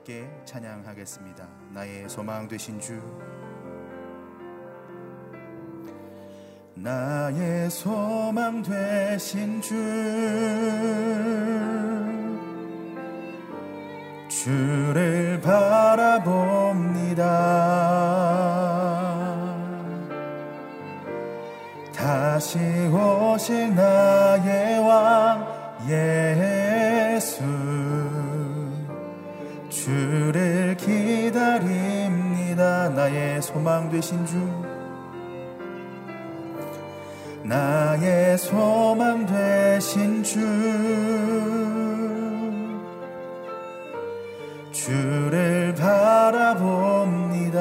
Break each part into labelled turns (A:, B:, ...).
A: 함께 찬양하겠습니다. 나의 소망 되신 주. 나의 소망 되신 주. 주를 바라봅니다. 다시 오실 나의 왕예 주를 기다립니다. 나의 소망 되신 주. 나의 소망 되신 주. 주를 바라봅니다.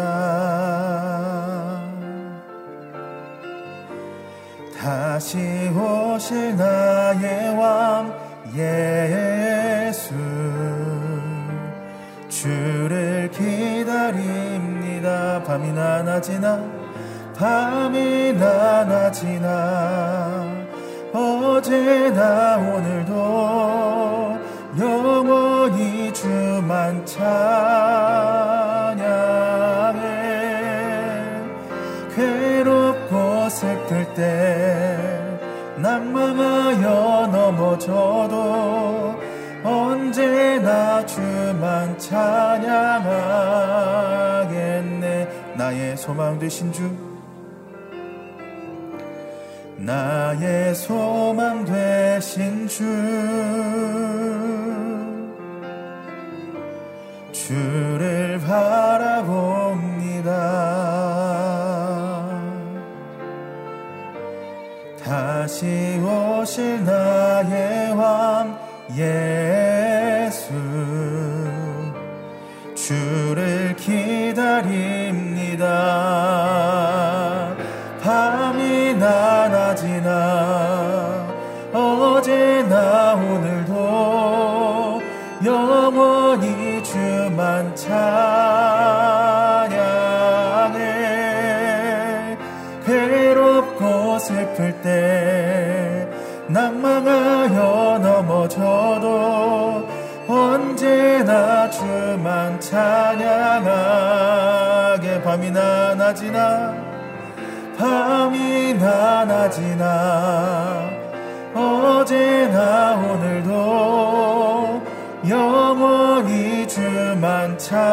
A: 다시 오실 나의 왕 예수 밤이나 낮이나 밤이나 낮이나. 어제나 오늘도 영원히 주만 찬양해. 괴롭고 슬플 때 낭망하여 넘어져도 언제나 주만 찬양하겠네 나의 소망 되신 주. 나의 소망 되신 주. 주를 바라봅니다. 다시 오실 나의 왕 예수. 주를 기다립 낮이나 어제나 오늘도 영원히 주만 찬양해.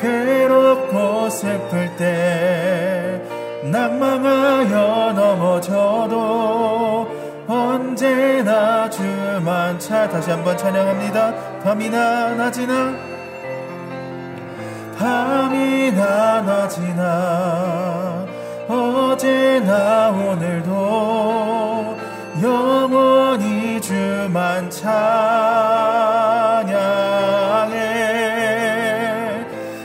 A: 괴롭고 슬플 때 낭망하여 넘어져도 언제나 주만 차 다시 한번 찬양합니다. 밤이나 낮이나 낮이나 어제나 오늘도 영원히 주만 찬양해.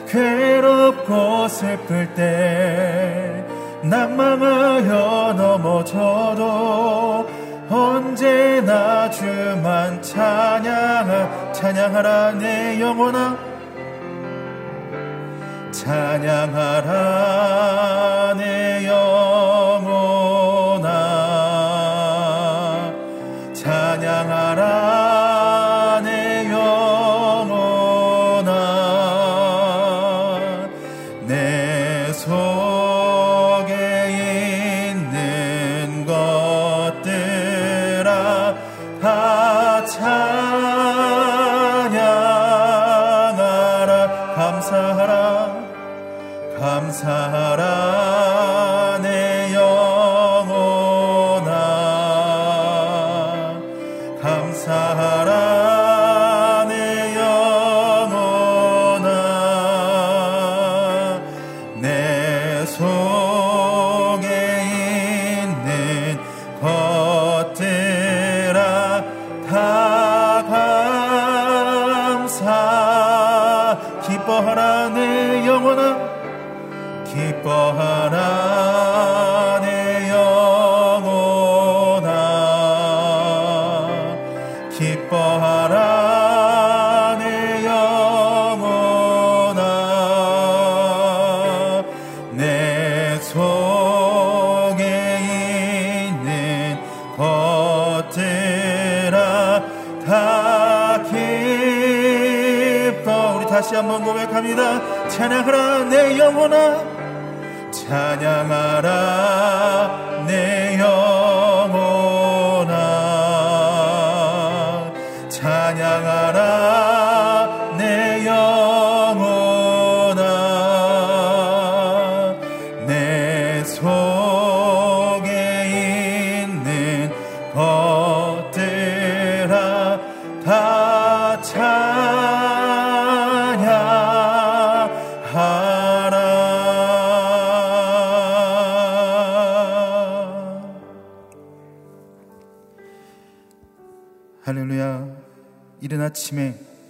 A: 괴롭고 슬플 때 낭망하여 넘어져도 언제나 주만 찬양하 찬양하라 내 영혼아 찬양하라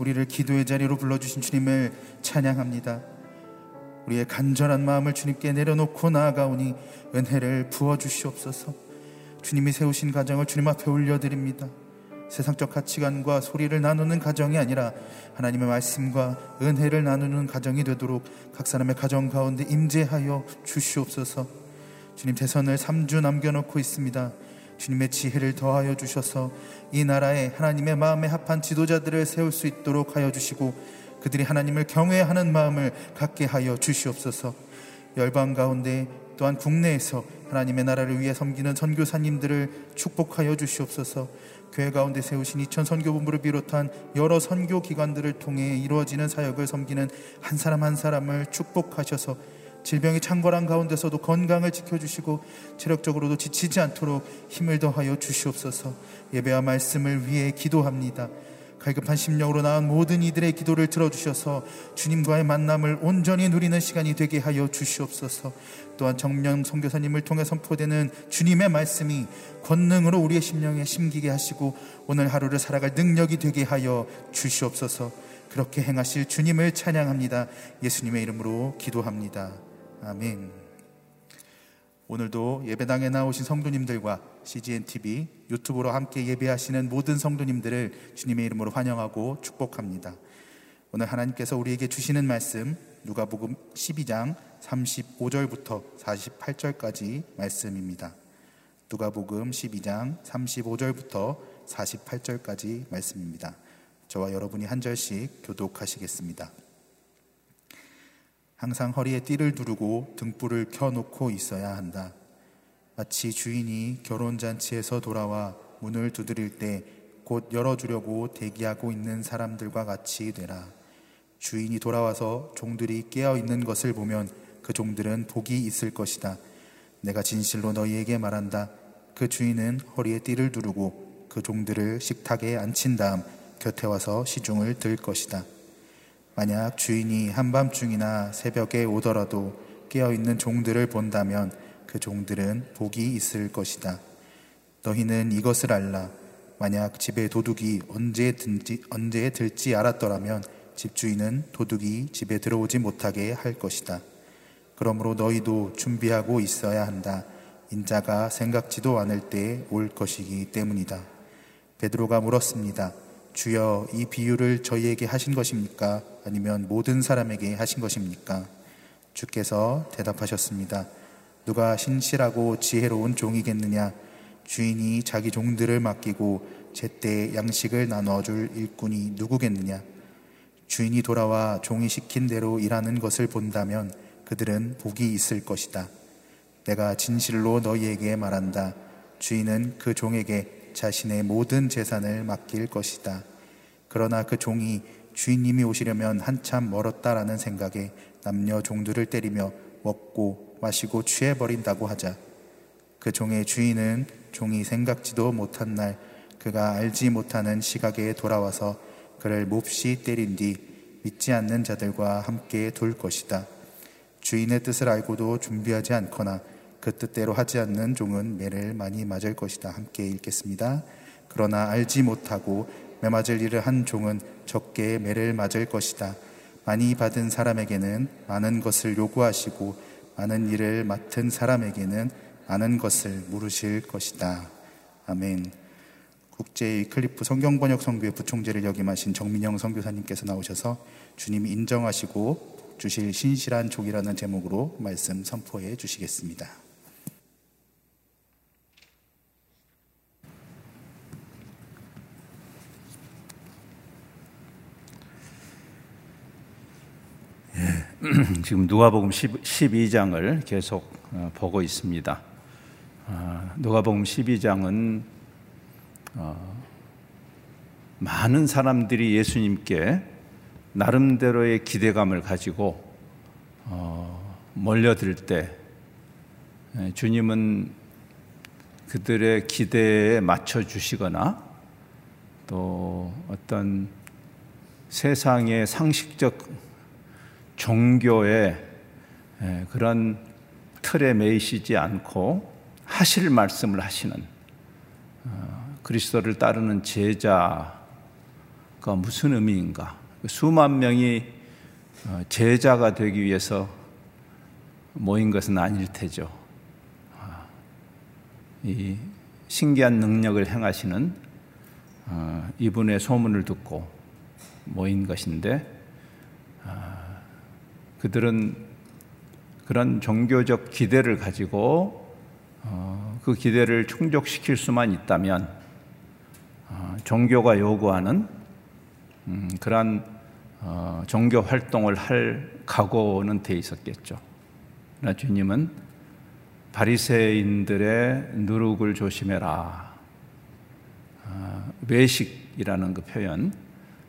A: 우리를 기도의 자리로 불러주신 주님을 찬양합니다. 우리의 간절한 마음을 주님께 내려놓고 나아가오니 은혜를 부어주시옵소서. 주님이 세우신 가정을 주님 앞에 올려드립니다. 세상적 가치관과 소리를 나누는 가정이 아니라 하나님의 말씀과 은혜를 나누는 가정이 되도록 각 사람의 가정 가운데 임재하여 주시옵소서. 주님 대선을 3주 남겨놓고 있습니다 주님의 지혜를 더하여 주셔서 이 나라에 하나님의 마음에 합한 지도자들을 세울 수 있도록 하여 주시고 그들이 하나님을 경외하는 마음을 갖게 하여 주시옵소서. 열방 가운데 또한 국내에서 하나님의 나라를 위해 섬기는 선교사님들을 축복하여 주시옵소서. 교회 가운데 세우신 이천 선교본부를 비롯한 여러 선교 기관들을 통해 이루어지는 사역을 섬기는 한 사람 한 사람을 축복하셔서 질병이 창궐한 가운데서도 건강을 지켜주시고 체력적으로도 지치지 않도록 힘을 더하여 주시옵소서. 예배와 말씀을 위해 기도합니다. 갈급한 심령으로 나온 모든 이들의 기도를 들어주셔서 주님과의 만남을 온전히 누리는 시간이 되게 하여 주시옵소서. 또한 정령 선교사님을 통해 선포되는 주님의 말씀이 권능으로 우리의 심령에 심기게 하시고 오늘 하루를 살아갈 능력이 되게 하여 주시옵소서. 그렇게 행하실 주님을 찬양합니다. 예수님의 이름으로 기도합니다 아멘 오늘도 예배당에 나오신 성도님들과 CGN TV 유튜브로 함께 예배하시는 모든 성도님들을 주님의 이름으로 환영하고 축복합니다. 오늘 하나님께서 우리에게 주시는 말씀 누가복음 12장 35절부터 48절까지 말씀입니다. 누가복음 12장 35절부터 48절까지 말씀입니다. 저와 여러분이 한 절씩 교독하시겠습니다. 항상 허리에 띠를 두르고 등불을 켜놓고 있어야 한다. 마치 주인이 결혼잔치에서 돌아와 문을 두드릴 때 곧 열어주려고 대기하고 있는 사람들과 같이 되라. 주인이 돌아와서 종들이 깨어 있는 것을 보면 그 종들은 복이 있을 것이다. 내가 진실로 너희에게 말한다. 그 주인은 허리에 띠를 두르고 그 종들을 식탁에 앉힌 다음 곁에 와서 시중을 들 것이다. 만약 주인이 한밤중이나 새벽에 오더라도 깨어 있는 종들을 본다면 그 종들은 복이 있을 것이다. 너희는 이것을 알라. 만약 집에 도둑이 언제 든지, 언제 들지 알았더라면 집주인은 도둑이 집에 들어오지 못하게 할 것이다. 그러므로 너희도 준비하고 있어야 한다. 인자가 생각지도 않을 때올 것이기 때문이다. 베드로가 물었습니다. 주여 이 비유를 저희에게 하신 것입니까? 아니면 모든 사람에게 하신 것입니까? 주께서 대답하셨습니다. 누가 신실하고 지혜로운 종이겠느냐? 주인이 자기 종들을 맡기고 제때 양식을 나눠줄 일꾼이 누구겠느냐? 주인이 돌아와 종이 시킨 대로 일하는 것을 본다면 그들은 복이 있을 것이다. 내가 진실로 너희에게 말한다. 주인은 그 종에게 자신의 모든 재산을 맡길 것이다. 그러나 그 종이 주인님이 오시려면 한참 멀었다라는 생각에 남녀 종들을 때리며 먹고 마시고 취해버린다고 하자. 그 종의 주인은 종이 생각지도 못한 날 그가 알지 못하는 시각에 돌아와서 그를 몹시 때린 뒤 믿지 않는 자들과 함께 둘 것이다. 주인의 뜻을 알고도 준비하지 않거나 그 뜻대로 하지 않는 종은 매를 많이 맞을 것이다. 함께 읽겠습니다. 그러나 알지 못하고 매 맞을 일을 한 종은 적게 매를 맞을 것이다. 많이 받은 사람에게는 많은 것을 요구하시고 많은 일을 맡은 사람에게는 많은 것을 물으실 것이다. 아멘. 국제 클리프 성경번역 선교회 부총재를 역임하신 정민영 선교사님께서 나오셔서 주님이 인정하시고 주실 신실한 종이라는 제목으로 말씀 선포해 주시겠습니다.
B: 지금 누가복음 12장을 계속 어, 보고 있습니다. 아, 누가복음 12장은 어, 많은 사람들이 예수님께 나름대로의 기대감을 가지고 어, 몰려들 때 예, 주님은 그들의 기대에 맞춰 주시거나 또 어떤 세상의 상식적 종교의 예, 그런 틀에 매이시지 않고 하실 말씀을 하시는 어, 그리스도를 따르는 제자가 무슨 의미인가? 수만 명이 어, 제자가 되기 위해서 모인 것은 아닐 테죠. 아, 이 신기한 능력을 행하시는 어, 이분의 소문을 듣고 모인 것인데 아, 그들은 그런 종교적 기대를 가지고 어, 그 기대를 충족시킬 수만 있다면 종교가 요구하는 음, 그러한 종교 활동을 할 각오는 돼 있었겠죠. 그러나 주님은 바리새인들의 누룩을 조심해라. 어, 외식이라는 그 표현,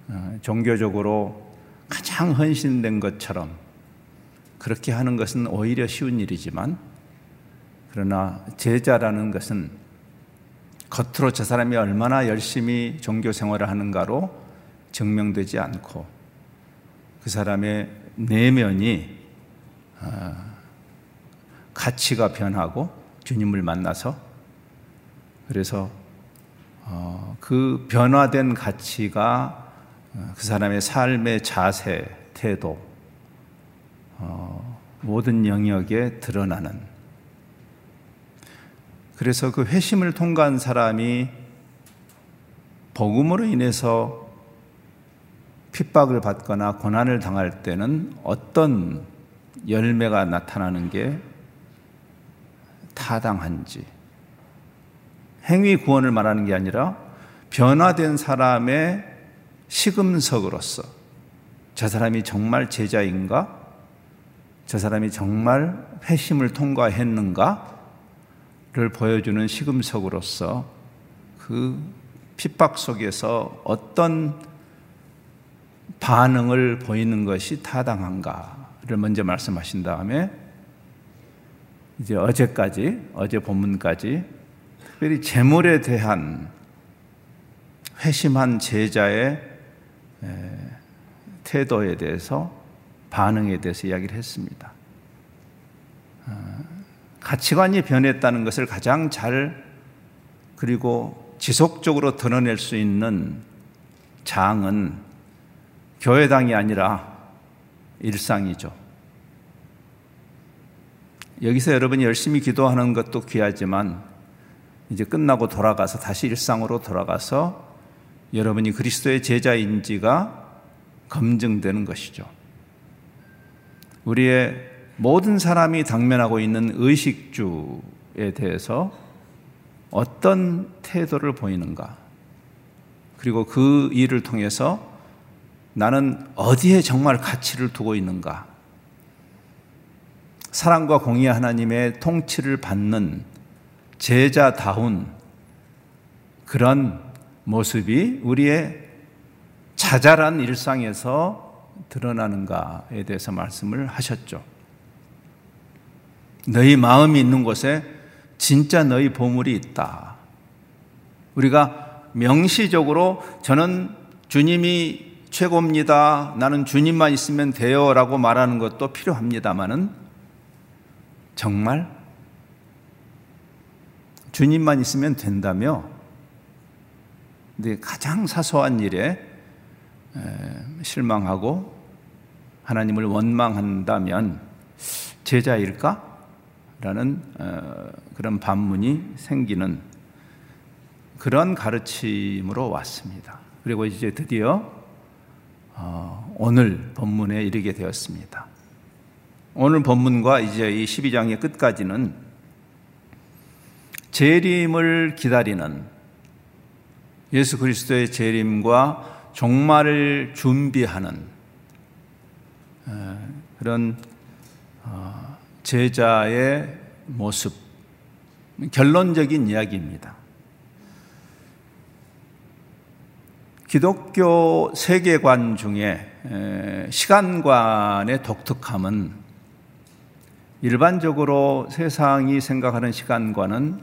B: 어, 종교적으로 가장 헌신된 것처럼 그렇게 하는 것은 오히려 쉬운 일이지만, 그러나 제자라는 것은 겉으로 저 사람이 얼마나 열심히 종교 생활을 하는가로 증명되지 않고 그 사람의 내면이 어, 가치가 변하고 주님을 만나서 그래서 어, 그 변화된 가치가 어, 그 사람의 삶의 자세, 태도, 어, 모든 영역에 드러나는 그래서 그 회심을 통과한 사람이 복음으로 인해서 핍박을 받거나 고난을 당할 때는 어떤 열매가 나타나는 게 타당한지 행위 구원을 말하는 게 아니라 변화된 사람의 시금석으로서 저 사람이 정말 제자인가? 저 사람이 정말 회심을 통과했는가를 보여주는 시금석으로서 그 핍박 속에서 어떤 반응을 보이는 것이 타당한가를 먼저 말씀하신 다음에 이제 어제까지, 어제 본문까지 특별히 재물에 대한 회심한 제자의 태도에 대해서 반응에 대해서 이야기를 했습니다. 어, 가치관이 변했다는 것을 가장 잘 그리고 지속적으로 드러낼 수 있는 장은 교회당이 아니라 일상이죠. 여기서 여러분이 열심히 기도하는 것도 귀하지만 이제 끝나고 돌아가서 다시 일상으로 돌아가서 여러분이 그리스도의 제자인지가 검증되는 것이죠. 우리의 모든 사람이 당면하고 있는 의식주에 대해서 어떤 태도를 보이는가? 그리고 그 일을 통해서 나는 어디에 정말 가치를 두고 있는가? 사랑과 공의 하나님의 통치를 받는 제자다운 그런 모습이 우리의 자잘한 일상에서 드러나는가에 대해서 말씀을 하셨죠. 너희 마음이 있는 곳에 진짜 너희 보물이 있다. 우리가 명시적으로 저는 주님이 최고입니다. 나는 주님만 있으면 돼요. 라고 말하는 것도 필요합니다만은 정말 주님만 있으면 된다며 근데 가장 사소한 일에 실망하고 하나님을 원망한다면 제자일까? 라는 어, 그런 반문이 생기는 그런 가르침으로 왔습니다. 그리고 이제 드디어 어, 오늘 본문에 이르게 되었습니다. 오늘 본문과 이제 이 12장의 끝까지는 재림을 기다리는 예수 그리스도의 재림과 종말을 준비하는 그런 어, 제자의 모습, 결론적인 이야기입니다. 기독교 세계관 중에 시간관의 독특함은 일반적으로 세상이 생각하는 시간관은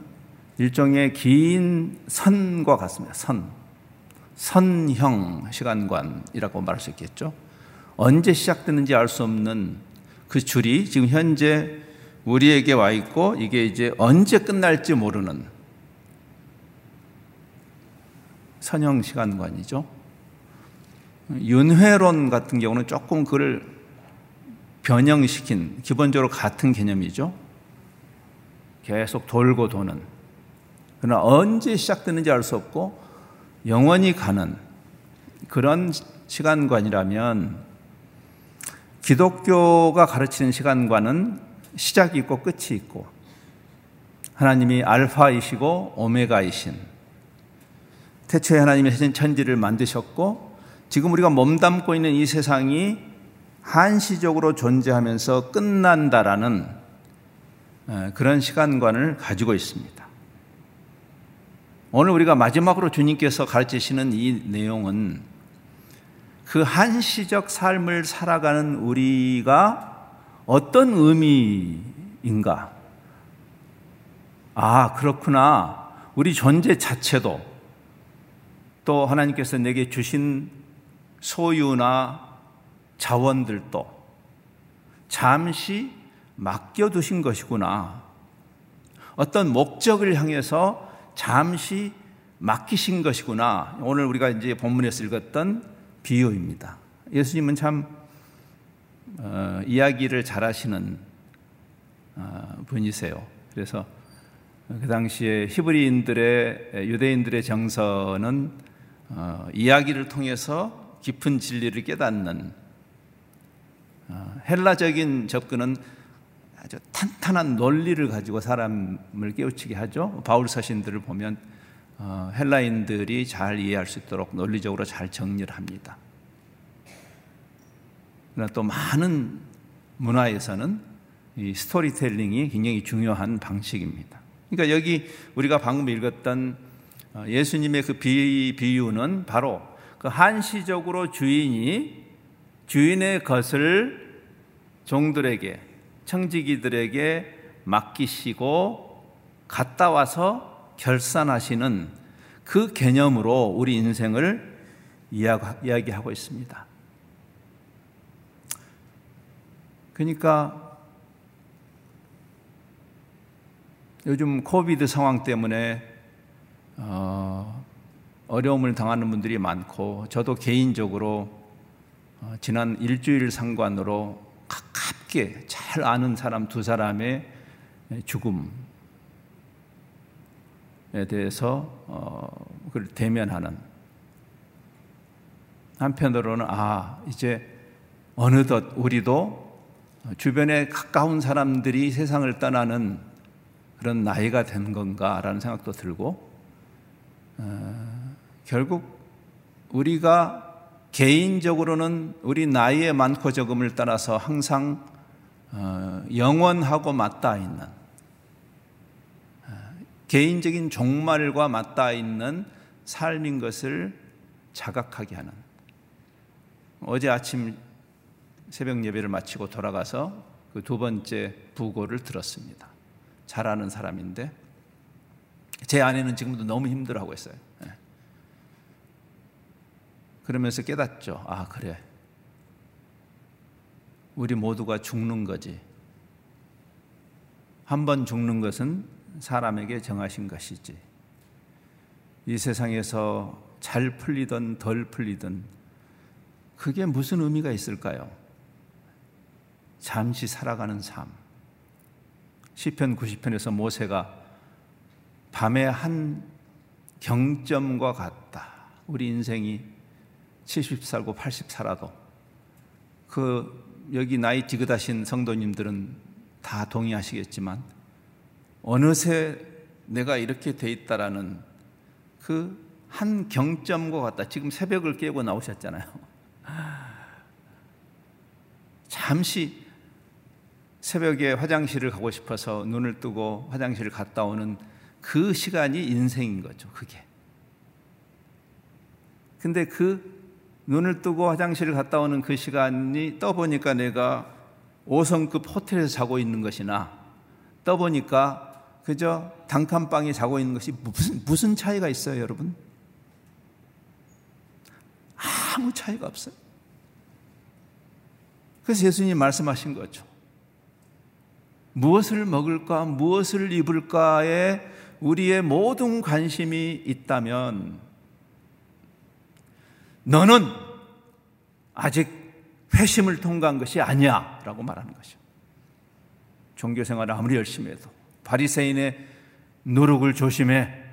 B: 일종의 긴 선과 같습니다. 선. 선형 시간관이라고 말할 수 있겠죠. 언제 시작되는지 알 수 없는 그 줄이 지금 현재 우리에게 와 있고 이게 이제 언제 끝날지 모르는 선형 시간관이죠. 윤회론 같은 경우는 조금 그를 변형시킨 기본적으로 같은 개념이죠. 계속 돌고 도는. 그러나 언제 시작되는지 알 수 없고 영원히 가는 그런 시간관이라면 기독교가 가르치는 시간관은 시작이 있고 끝이 있고 하나님이 알파이시고 오메가이신 태초에 하나님이 하신 천지를 만드셨고 지금 우리가 몸담고 있는 이 세상이 한시적으로 존재하면서 끝난다라는 그런 시간관을 가지고 있습니다. 오늘 우리가 마지막으로 주님께서 가르치시는 이 내용은 그 한시적 삶을 살아가는 우리가 어떤 의미인가? 아, 그렇구나. 우리 존재 자체도 또 하나님께서 내게 주신 소유나 자원들도 잠시 맡겨두신 것이구나. 어떤 목적을 향해서 잠시 맡기신 것이구나. 오늘 우리가 이제 본문에서 읽었던 비유입니다. 예수님은 참 어, 이야기를 잘하시는 어, 분이세요. 그래서 그 당시에 히브리인들의 유대인들의 정서는 어, 이야기를 통해서 깊은 진리를 깨닫는 어, 헬라적인 접근은 아주 탄탄한 논리를 가지고 사람을 깨우치게 하죠. 바울 서신들을 보면 어, 헬라인들이 잘 이해할 수 있도록 논리적으로 잘 정리를 합니다. 그러나 또 많은 문화에서는 이 스토리텔링이 굉장히 중요한 방식입니다. 그러니까 여기 우리가 방금 읽었던 어, 예수님의 그 비유는 바로 그 한시적으로 주인이 주인의 것을 종들에게 청지기들에게 맡기시고 갔다 와서 결산하시는 그 개념으로 우리 인생을 이야기하고 있습니다. 그러니까 요즘 코비드 상황 때문에 어, 어려움을 당하는 분들이 많고 저도 개인적으로 어, 지난 일주일 상관으로 가깝게 잘 아는 사람 두 사람의 죽음에 대해서 어, 그걸 대면하는 한편으로는 아 이제 어느덧 우리도 주변에 가까운 사람들이 세상을 떠나는 그런 나이가 된 건가라는 생각도 들고 어, 결국 우리가 개인적으로는 우리 나이의 많고 적음을 따라서 항상 어, 영원하고 맞닿아 있는 어, 개인적인 종말과 맞닿아 있는 삶인 것을 자각하게 하는 어제 아침 새벽 예배를 마치고 돌아가서 그 두 번째 부고를 들었습니다. 잘 아는 사람인데 제 아내는 지금도 너무 힘들어하고 있어요. 예. 그러면서 깨닫죠. 아, 그래. 우리 모두가 죽는 거지. 한 번 죽는 것은 사람에게 정하신 것이지. 이 세상에서 잘 풀리든 덜 풀리든 그게 무슨 의미가 있을까요? 잠시 살아가는 삶. 시편 90편에서 모세가 밤의 한 경점과 같다. 우리 인생이 70 살고 80 살아도 그 여기 나이 지긋하신 성도님들은 다 동의하시겠지만 어느새 내가 이렇게 돼 있다라는 그 한 경점과 같다. 지금 새벽을 깨고 나오셨잖아요. 잠시 새벽에 화장실을 가고 싶어서 눈을 뜨고 화장실을 갔다 오는 그 시간이 인생인 거죠, 그게. 근데 그 눈을 뜨고 화장실을 갔다 오는 그 시간이 떠보니까 내가 5성급 호텔에서 자고 있는 것이나 떠보니까 그저 단칸방에 자고 있는 것이 무슨, 무슨 차이가 있어요, 여러분? 아무 차이가 없어요. 그래서 예수님 말씀하신 거죠. 무엇을 먹을까, 무엇을 입을까에 우리의 모든 관심이 있다면 너는 아직 회심을 통과한 것이 아니야 라고 말하는 것이죠. 종교 생활을 아무리 열심히 해도 바리새인의 누룩을 조심해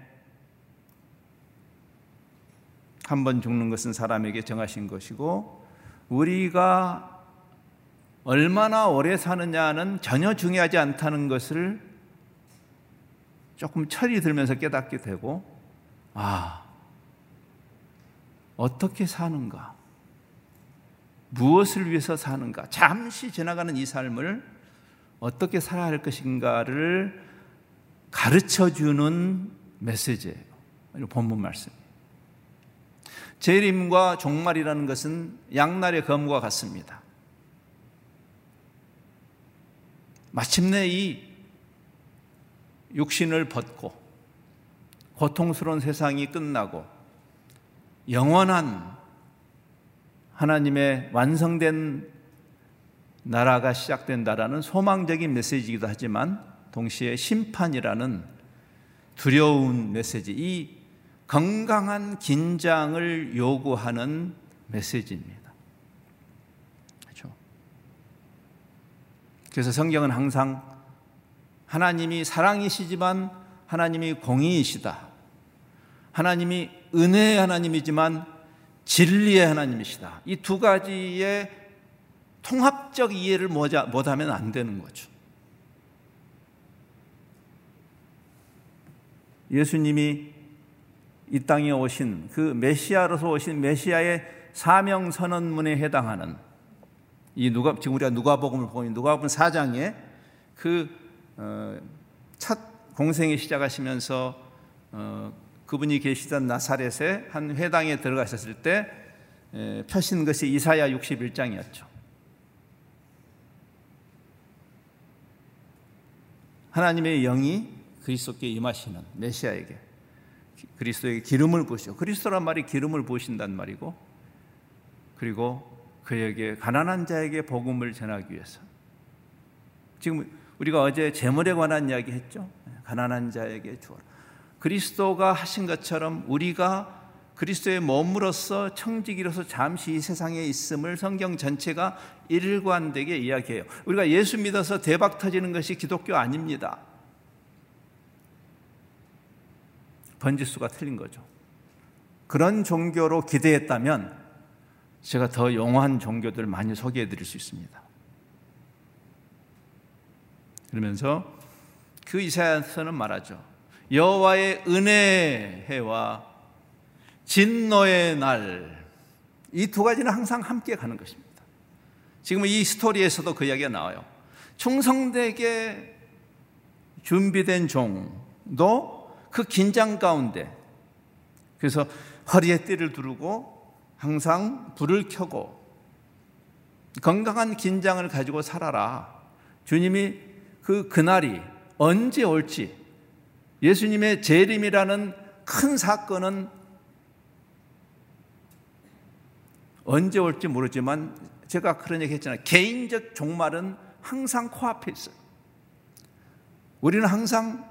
B: 한 번 죽는 것은 사람에게 정하신 것이고 우리가 얼마나 오래 사느냐는 전혀 중요하지 않다는 것을 조금 철이 들면서 깨닫게 되고, 아, 어떻게 사는가? 무엇을 위해서 사는가? 잠시 지나가는 이 삶을 어떻게 살아야 할 것인가를 가르쳐 주는 메시지예요. 본문 말씀. 재림과 종말이라는 것은 양날의 검과 같습니다. 마침내 이 육신을 벗고 고통스러운 세상이 끝나고 영원한 하나님의 완성된 나라가 시작된다라는 소망적인 메시지이기도 하지만 동시에 심판이라는 두려운 메시지, 이 건강한 긴장을 요구하는 메시지입니다. 그렇죠? 그래서 성경은 항상 하나님이 사랑이시지만 하나님이 공의이시다. 하나님이 은혜의 하나님이지만 진리의 하나님이시다. 이 두 가지의 통합적 이해를 못하면 안 되는 거죠. 예수님이 이 땅에 오신 그 메시아로서 오신 메시아의 사명 선언문에 해당하는 이 누가 지금 우리가 누가복음을 보면 누가복음 4장에 그첫 어, 공생이 시작하시면서 어, 그분이 계시던 나사렛의 한 회당에 들어가셨을 때 펴신 것이 이사야 61장이었죠. 하나님의 영이 그리스도께 임하시는 메시아에게 그리스도에게 기름을 부으시고 그리스도란 말이 기름을 부으신단 말이고 그리고 그에게 가난한 자에게 복음을 전하기 위해서 지금 우리가 어제 재물에 관한 이야기 했죠. 가난한 자에게 주어라. 그리스도가 하신 것처럼 우리가 그리스도의 몸으로서 청지기로서 잠시 이 세상에 있음을 성경 전체가 일관되게 이야기해요. 우리가 예수 믿어서 대박 터지는 것이 기독교 아닙니다. 번지수가 틀린 거죠. 그런 종교로 기대했다면 제가 더 영원한 종교들 많이 소개해 드릴 수 있습니다. 그러면서 그 이사야서는 말하죠. 여호와의 은혜 해와 진노의 날 이 두 가지는 항상 함께 가는 것입니다. 지금 이 스토리에서도 그 이야기가 나와요. 충성되게 준비된 종도 그 긴장 가운데 그래서 허리에 띠를 두르고 항상 불을 켜고 건강한 긴장을 가지고 살아라. 주님이 그 그날이 언제 올지 예수님의 재림이라는 큰 사건은 언제 올지 모르지만 제가 그런 얘기 했잖아요. 개인적 종말은 항상 코앞에 있어요. 우리는 항상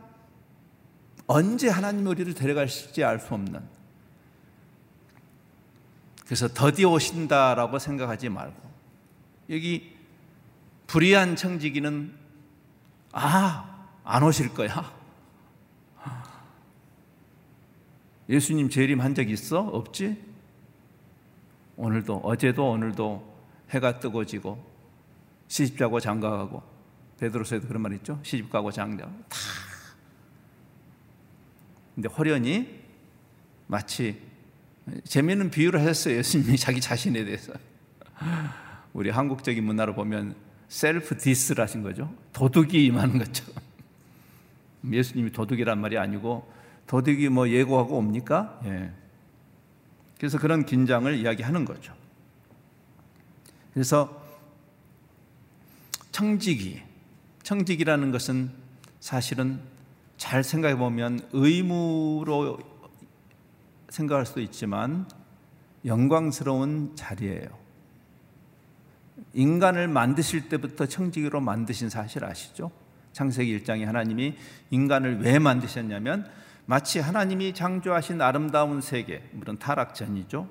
B: 언제 하나님이 우리를 데려가실지 알 수 없는 그래서 더디 오신다라고 생각하지 말고 여기 불의한 청지기는 아 안 오실 거야 예수님 재림 한 적 있어? 없지? 오늘도 어제도 오늘도 해가 뜨고 지고 시집 가고 장가 가고 베드로서에도 그런 말 있죠? 시집 가고 장가 다. 근데 홀연히 마치 재미있는 비유를 하셨어요. 예수님이 자기 자신에 대해서. 우리 한국적인 문화로 보면 self diss를 하신 거죠. 도둑이 임하는 것처럼. 예수님이 도둑이란 말이 아니고 도둑이 뭐 예고하고 옵니까? 예. 그래서 그런 긴장을 이야기하는 거죠. 그래서 청지기, 청지기라는 것은 사실은 잘 생각해 보면 의무로 생각할 수도 있지만 영광스러운 자리예요. 인간을 만드실 때부터 청지기로 만드신 사실 아시죠? 창세기 1장에 하나님이 인간을 왜 만드셨냐면 마치 하나님이 창조하신 아름다운 세계, 물론 타락 전이죠.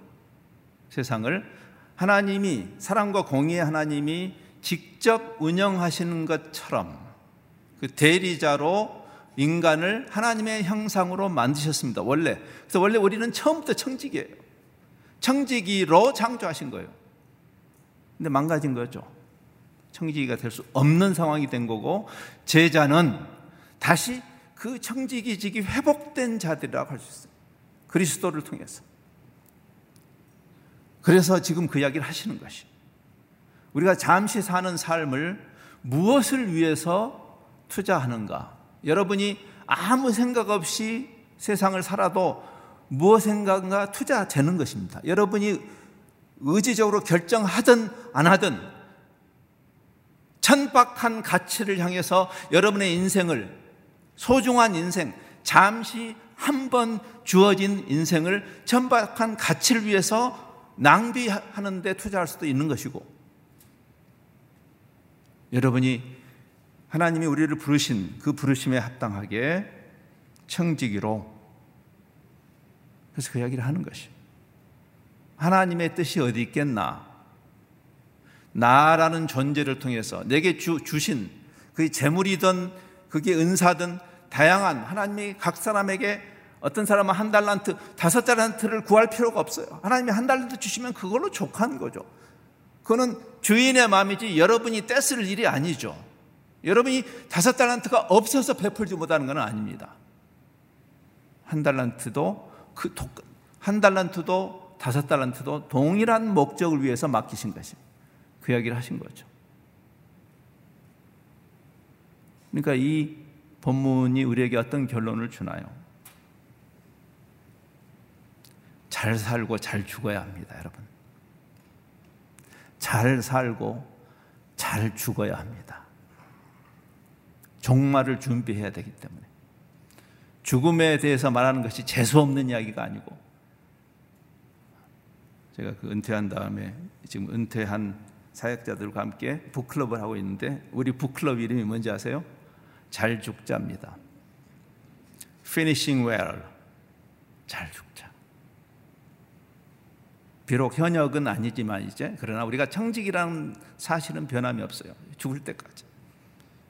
B: 세상을 하나님이 사랑과 공의의 하나님이 직접 운영하시는 것처럼 그 대리자로 인간을 하나님의 형상으로 만드셨습니다. 원래. 그래서 원래 우리는 처음부터 청지기예요. 청지기로 창조하신 거예요. 근데 망가진 거죠. 청지기가 될 수 없는 상황이 된 거고 제자는 다시 그 청지기직이 회복된 자들이라고 할 수 있어요. 그리스도를 통해서. 그래서 지금 그 이야기를 하시는 것이 우리가 잠시 사는 삶을 무엇을 위해서 투자하는가? 여러분이 아무 생각 없이 세상을 살아도 무엇인가 투자되는 것입니다. 여러분이 의지적으로 결정하든 안 하든 천박한 가치를 향해서 여러분의 인생을 소중한 인생, 잠시 한 번 주어진 인생을 천박한 가치를 위해서 낭비하는 데 투자할 수도 있는 것이고 여러분이 하나님이 우리를 부르신 그 부르심에 합당하게 청지기로 그래서 그 이야기를 하는 것이 하나님의 뜻이 어디 있겠나? 나라는 존재를 통해서 내게 주, 주신 그 재물이든 그게 은사든 다양한 하나님이 각 사람에게 어떤 사람은 한 달란트, 다섯 달란트를 구할 필요가 없어요. 하나님이 한 달란트 주시면 그걸로 족한 거죠. 그거는 주인의 마음이지 여러분이 떼쓸 일이 아니죠. 여러분이 다섯 달란트가 없어서 베풀지 못하는 건 아닙니다. 한 달란트도 그 한 달란트도 다섯 달란트도 동일한 목적을 위해서 맡기신 것이 그 이야기를 하신 거죠. 그러니까 이 본문이 우리에게 어떤 결론을 주나요? 잘 살고 잘 죽어야 합니다, 여러분. 잘 살고 잘 죽어야 합니다. 종말을 준비해야 되기 때문에. 죽음에 대해서 말하는 것이 재수없는 이야기가 아니고 제가 그 은퇴한 다음에 지금 은퇴한 사역자들과 함께 북클럽을 하고 있는데 우리 북클럽 이름이 뭔지 아세요? 잘 죽자입니다. Finishing well. 잘 죽자. 비록 현역은 아니지만 이제 그러나 우리가 청직이라는 사실은 변함이 없어요. 죽을 때까지.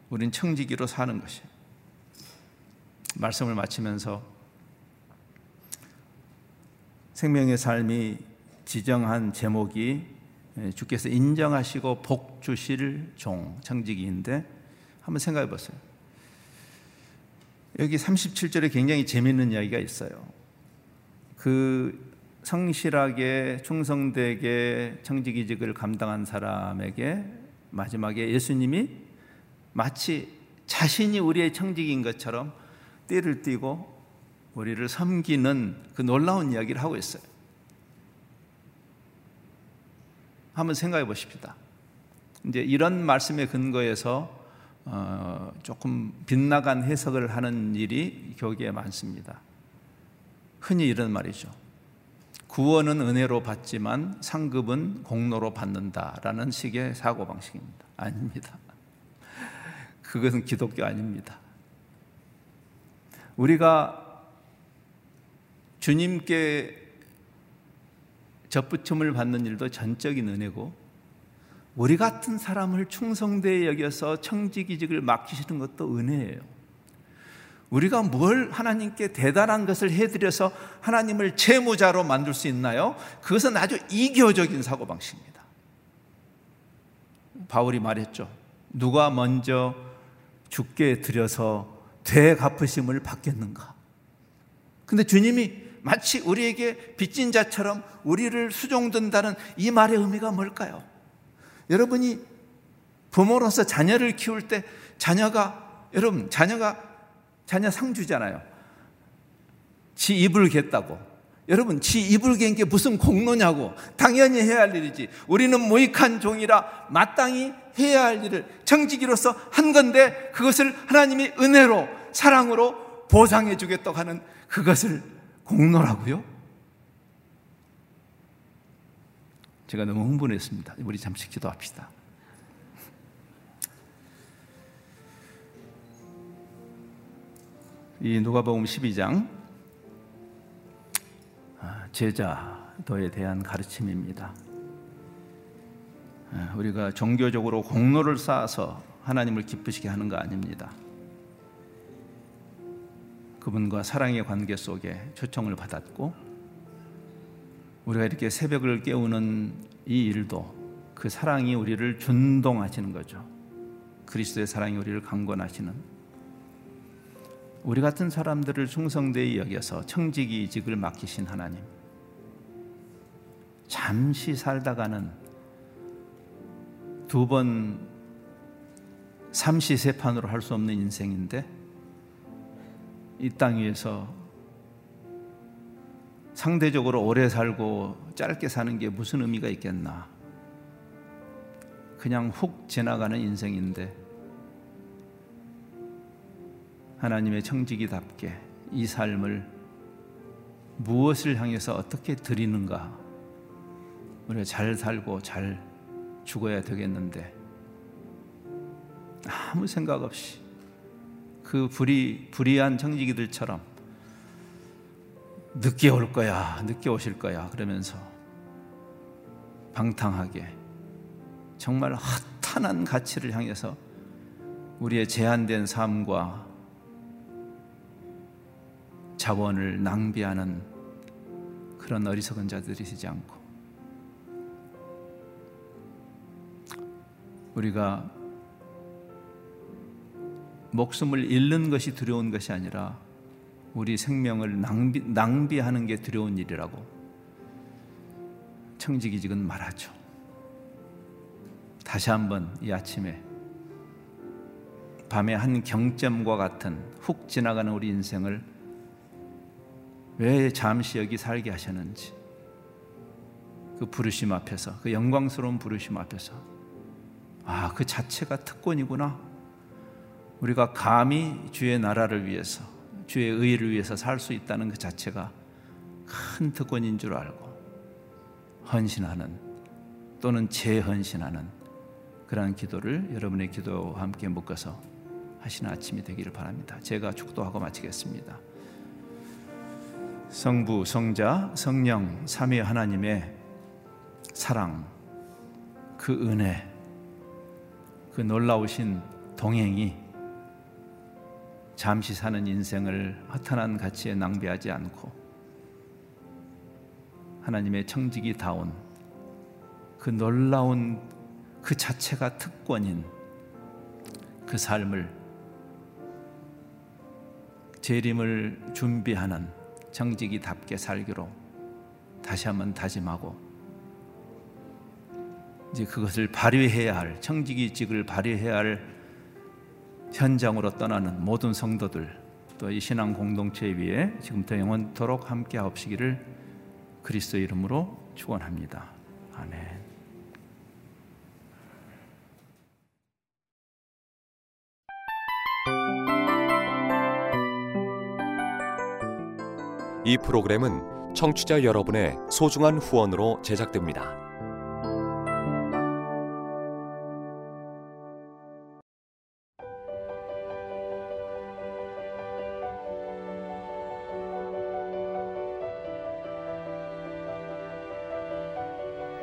B: 우린 청지기로 사는 것이. 말씀을 마치면서 생명의 삶이 지정한 제목이 예, 주께서 인정하시고 복 주실 종 청지기인데 한번 생각해 보세요. 여기 37절에 굉장히 재미있는 이야기가 있어요. 그 성실하게 충성되게 청지기직을 감당한 사람에게 마지막에 예수님이 마치 자신이 우리의 청직인 것처럼 띠를 띠고 우리를 섬기는 그 놀라운 이야기를 하고 있어요. 한번 생각해 보십시다. 이제 이런 말씀에 근거해서 어, 조금 빗나간 해석을 하는 일이 교계에 많습니다. 흔히 이런 말이죠. 구원은 은혜로 받지만 상급은 공로로 받는다라는 식의 사고 방식입니다. 아닙니다. 그것은 기독교 아닙니다. 우리가 주님께 접붙임을 받는 일도 전적인 은혜고 우리 같은 사람을 충성되게 여겨서 청지기직을 맡기시는 것도 은혜예요. 우리가 뭘 하나님께 대단한 것을 해드려서 하나님을 채무자로 만들 수 있나요? 그것은 아주 이교적인 사고방식입니다. 바울이 말했죠. 누가 먼저 죽게 드려서 되갚으심을 받겠는가? 근데 주님이 마치 우리에게 빚진 자처럼 우리를 수종든다는 이 말의 의미가 뭘까요? 여러분이 부모로서 자녀를 키울 때 자녀가 여러분 자녀가 자녀 상 주잖아요. 지 입을 겠다고. 여러분 지 입을 갠 게 무슨 공로냐고. 당연히 해야 할 일이지. 우리는 모익한 종이라 마땅히 해야 할 일을 정직이로서 한 건데 그것을 하나님이 은혜로 사랑으로 보상해 주겠다고 하는 그것을 공로라고요? 제가 너무 흥분했습니다. 우리 잠시 기도합시다. 이 누가복음 12장 아, 제자도에 대한 가르침입니다. 아, 우리가 종교적으로 공로를 쌓아서 하나님을 기쁘시게 하는 거 아닙니다. 그분과 사랑의 관계 속에 초청을 받았고 우리가 이렇게 새벽을 깨우는 이 일도 그 사랑이 우리를 준동하시는 거죠. 그리스도의 사랑이 우리를 강권하시는 우리 같은 사람들을 충성되이 여겨서 청지기 직을 맡기신 하나님. 잠시 살다가는 두 번 삼시세판으로 할 수 없는 인생인데 이 땅 위에서 상대적으로 오래 살고 짧게 사는 게 무슨 의미가 있겠나? 그냥 훅 지나가는 인생인데 하나님의 청지기답게 이 삶을 무엇을 향해서 어떻게 드리는가 우리가 잘 살고 잘 죽어야 되겠는데 아무 생각 없이 그 불이 불의한 청지기들처럼 늦게 올 거야, 늦게 오실 거야 그러면서 방탕하게 정말 허탄한 가치를 향해서 우리의 제한된 삶과 자원을 낭비하는 그런 어리석은 자들이시지 않고 우리가 목숨을 잃는 것이 두려운 것이 아니라 우리 생명을 낭비, 낭비하는 게 두려운 일이라고 청지기직은 말하죠. 다시 한번 이 아침에 밤의 한 경점과 같은 훅 지나가는 우리 인생을 왜 잠시 여기 살게 하셨는지 그 부르심 앞에서 그 영광스러운 부르심 앞에서 아 그 자체가 특권이구나 우리가 감히 주의 나라를 위해서 주의 의를 위해서 살 수 있다는 그 자체가 큰 특권인 줄 알고 헌신하는 또는 재헌신하는 그러한 기도를 여러분의 기도와 함께 묶어서 하시는 아침이 되기를 바랍니다. 제가 축도하고 마치겠습니다. 성부, 성자, 성령, 삼위 하나님의 사랑, 그 은혜, 그 놀라우신 동행이 잠시 사는 인생을 허탄한 가치에 낭비하지 않고 하나님의 청직이 다운 그 놀라운 그 자체가 특권인 그 삶을 재림을 준비하는 정직이답게 살기로 다시 한번 다짐하고 이제 그것을 발휘해야 할 청지기직을 발휘해야 할 현장으로 떠나는 모든 성도들 또 이 신앙 공동체 위에 지금부터 영원토록 함께 하옵시기를 그리스도 이름으로 축원합니다. 아멘.
C: 이 프로그램은 청취자 여러분의 소중한 후원으로 제작됩니다.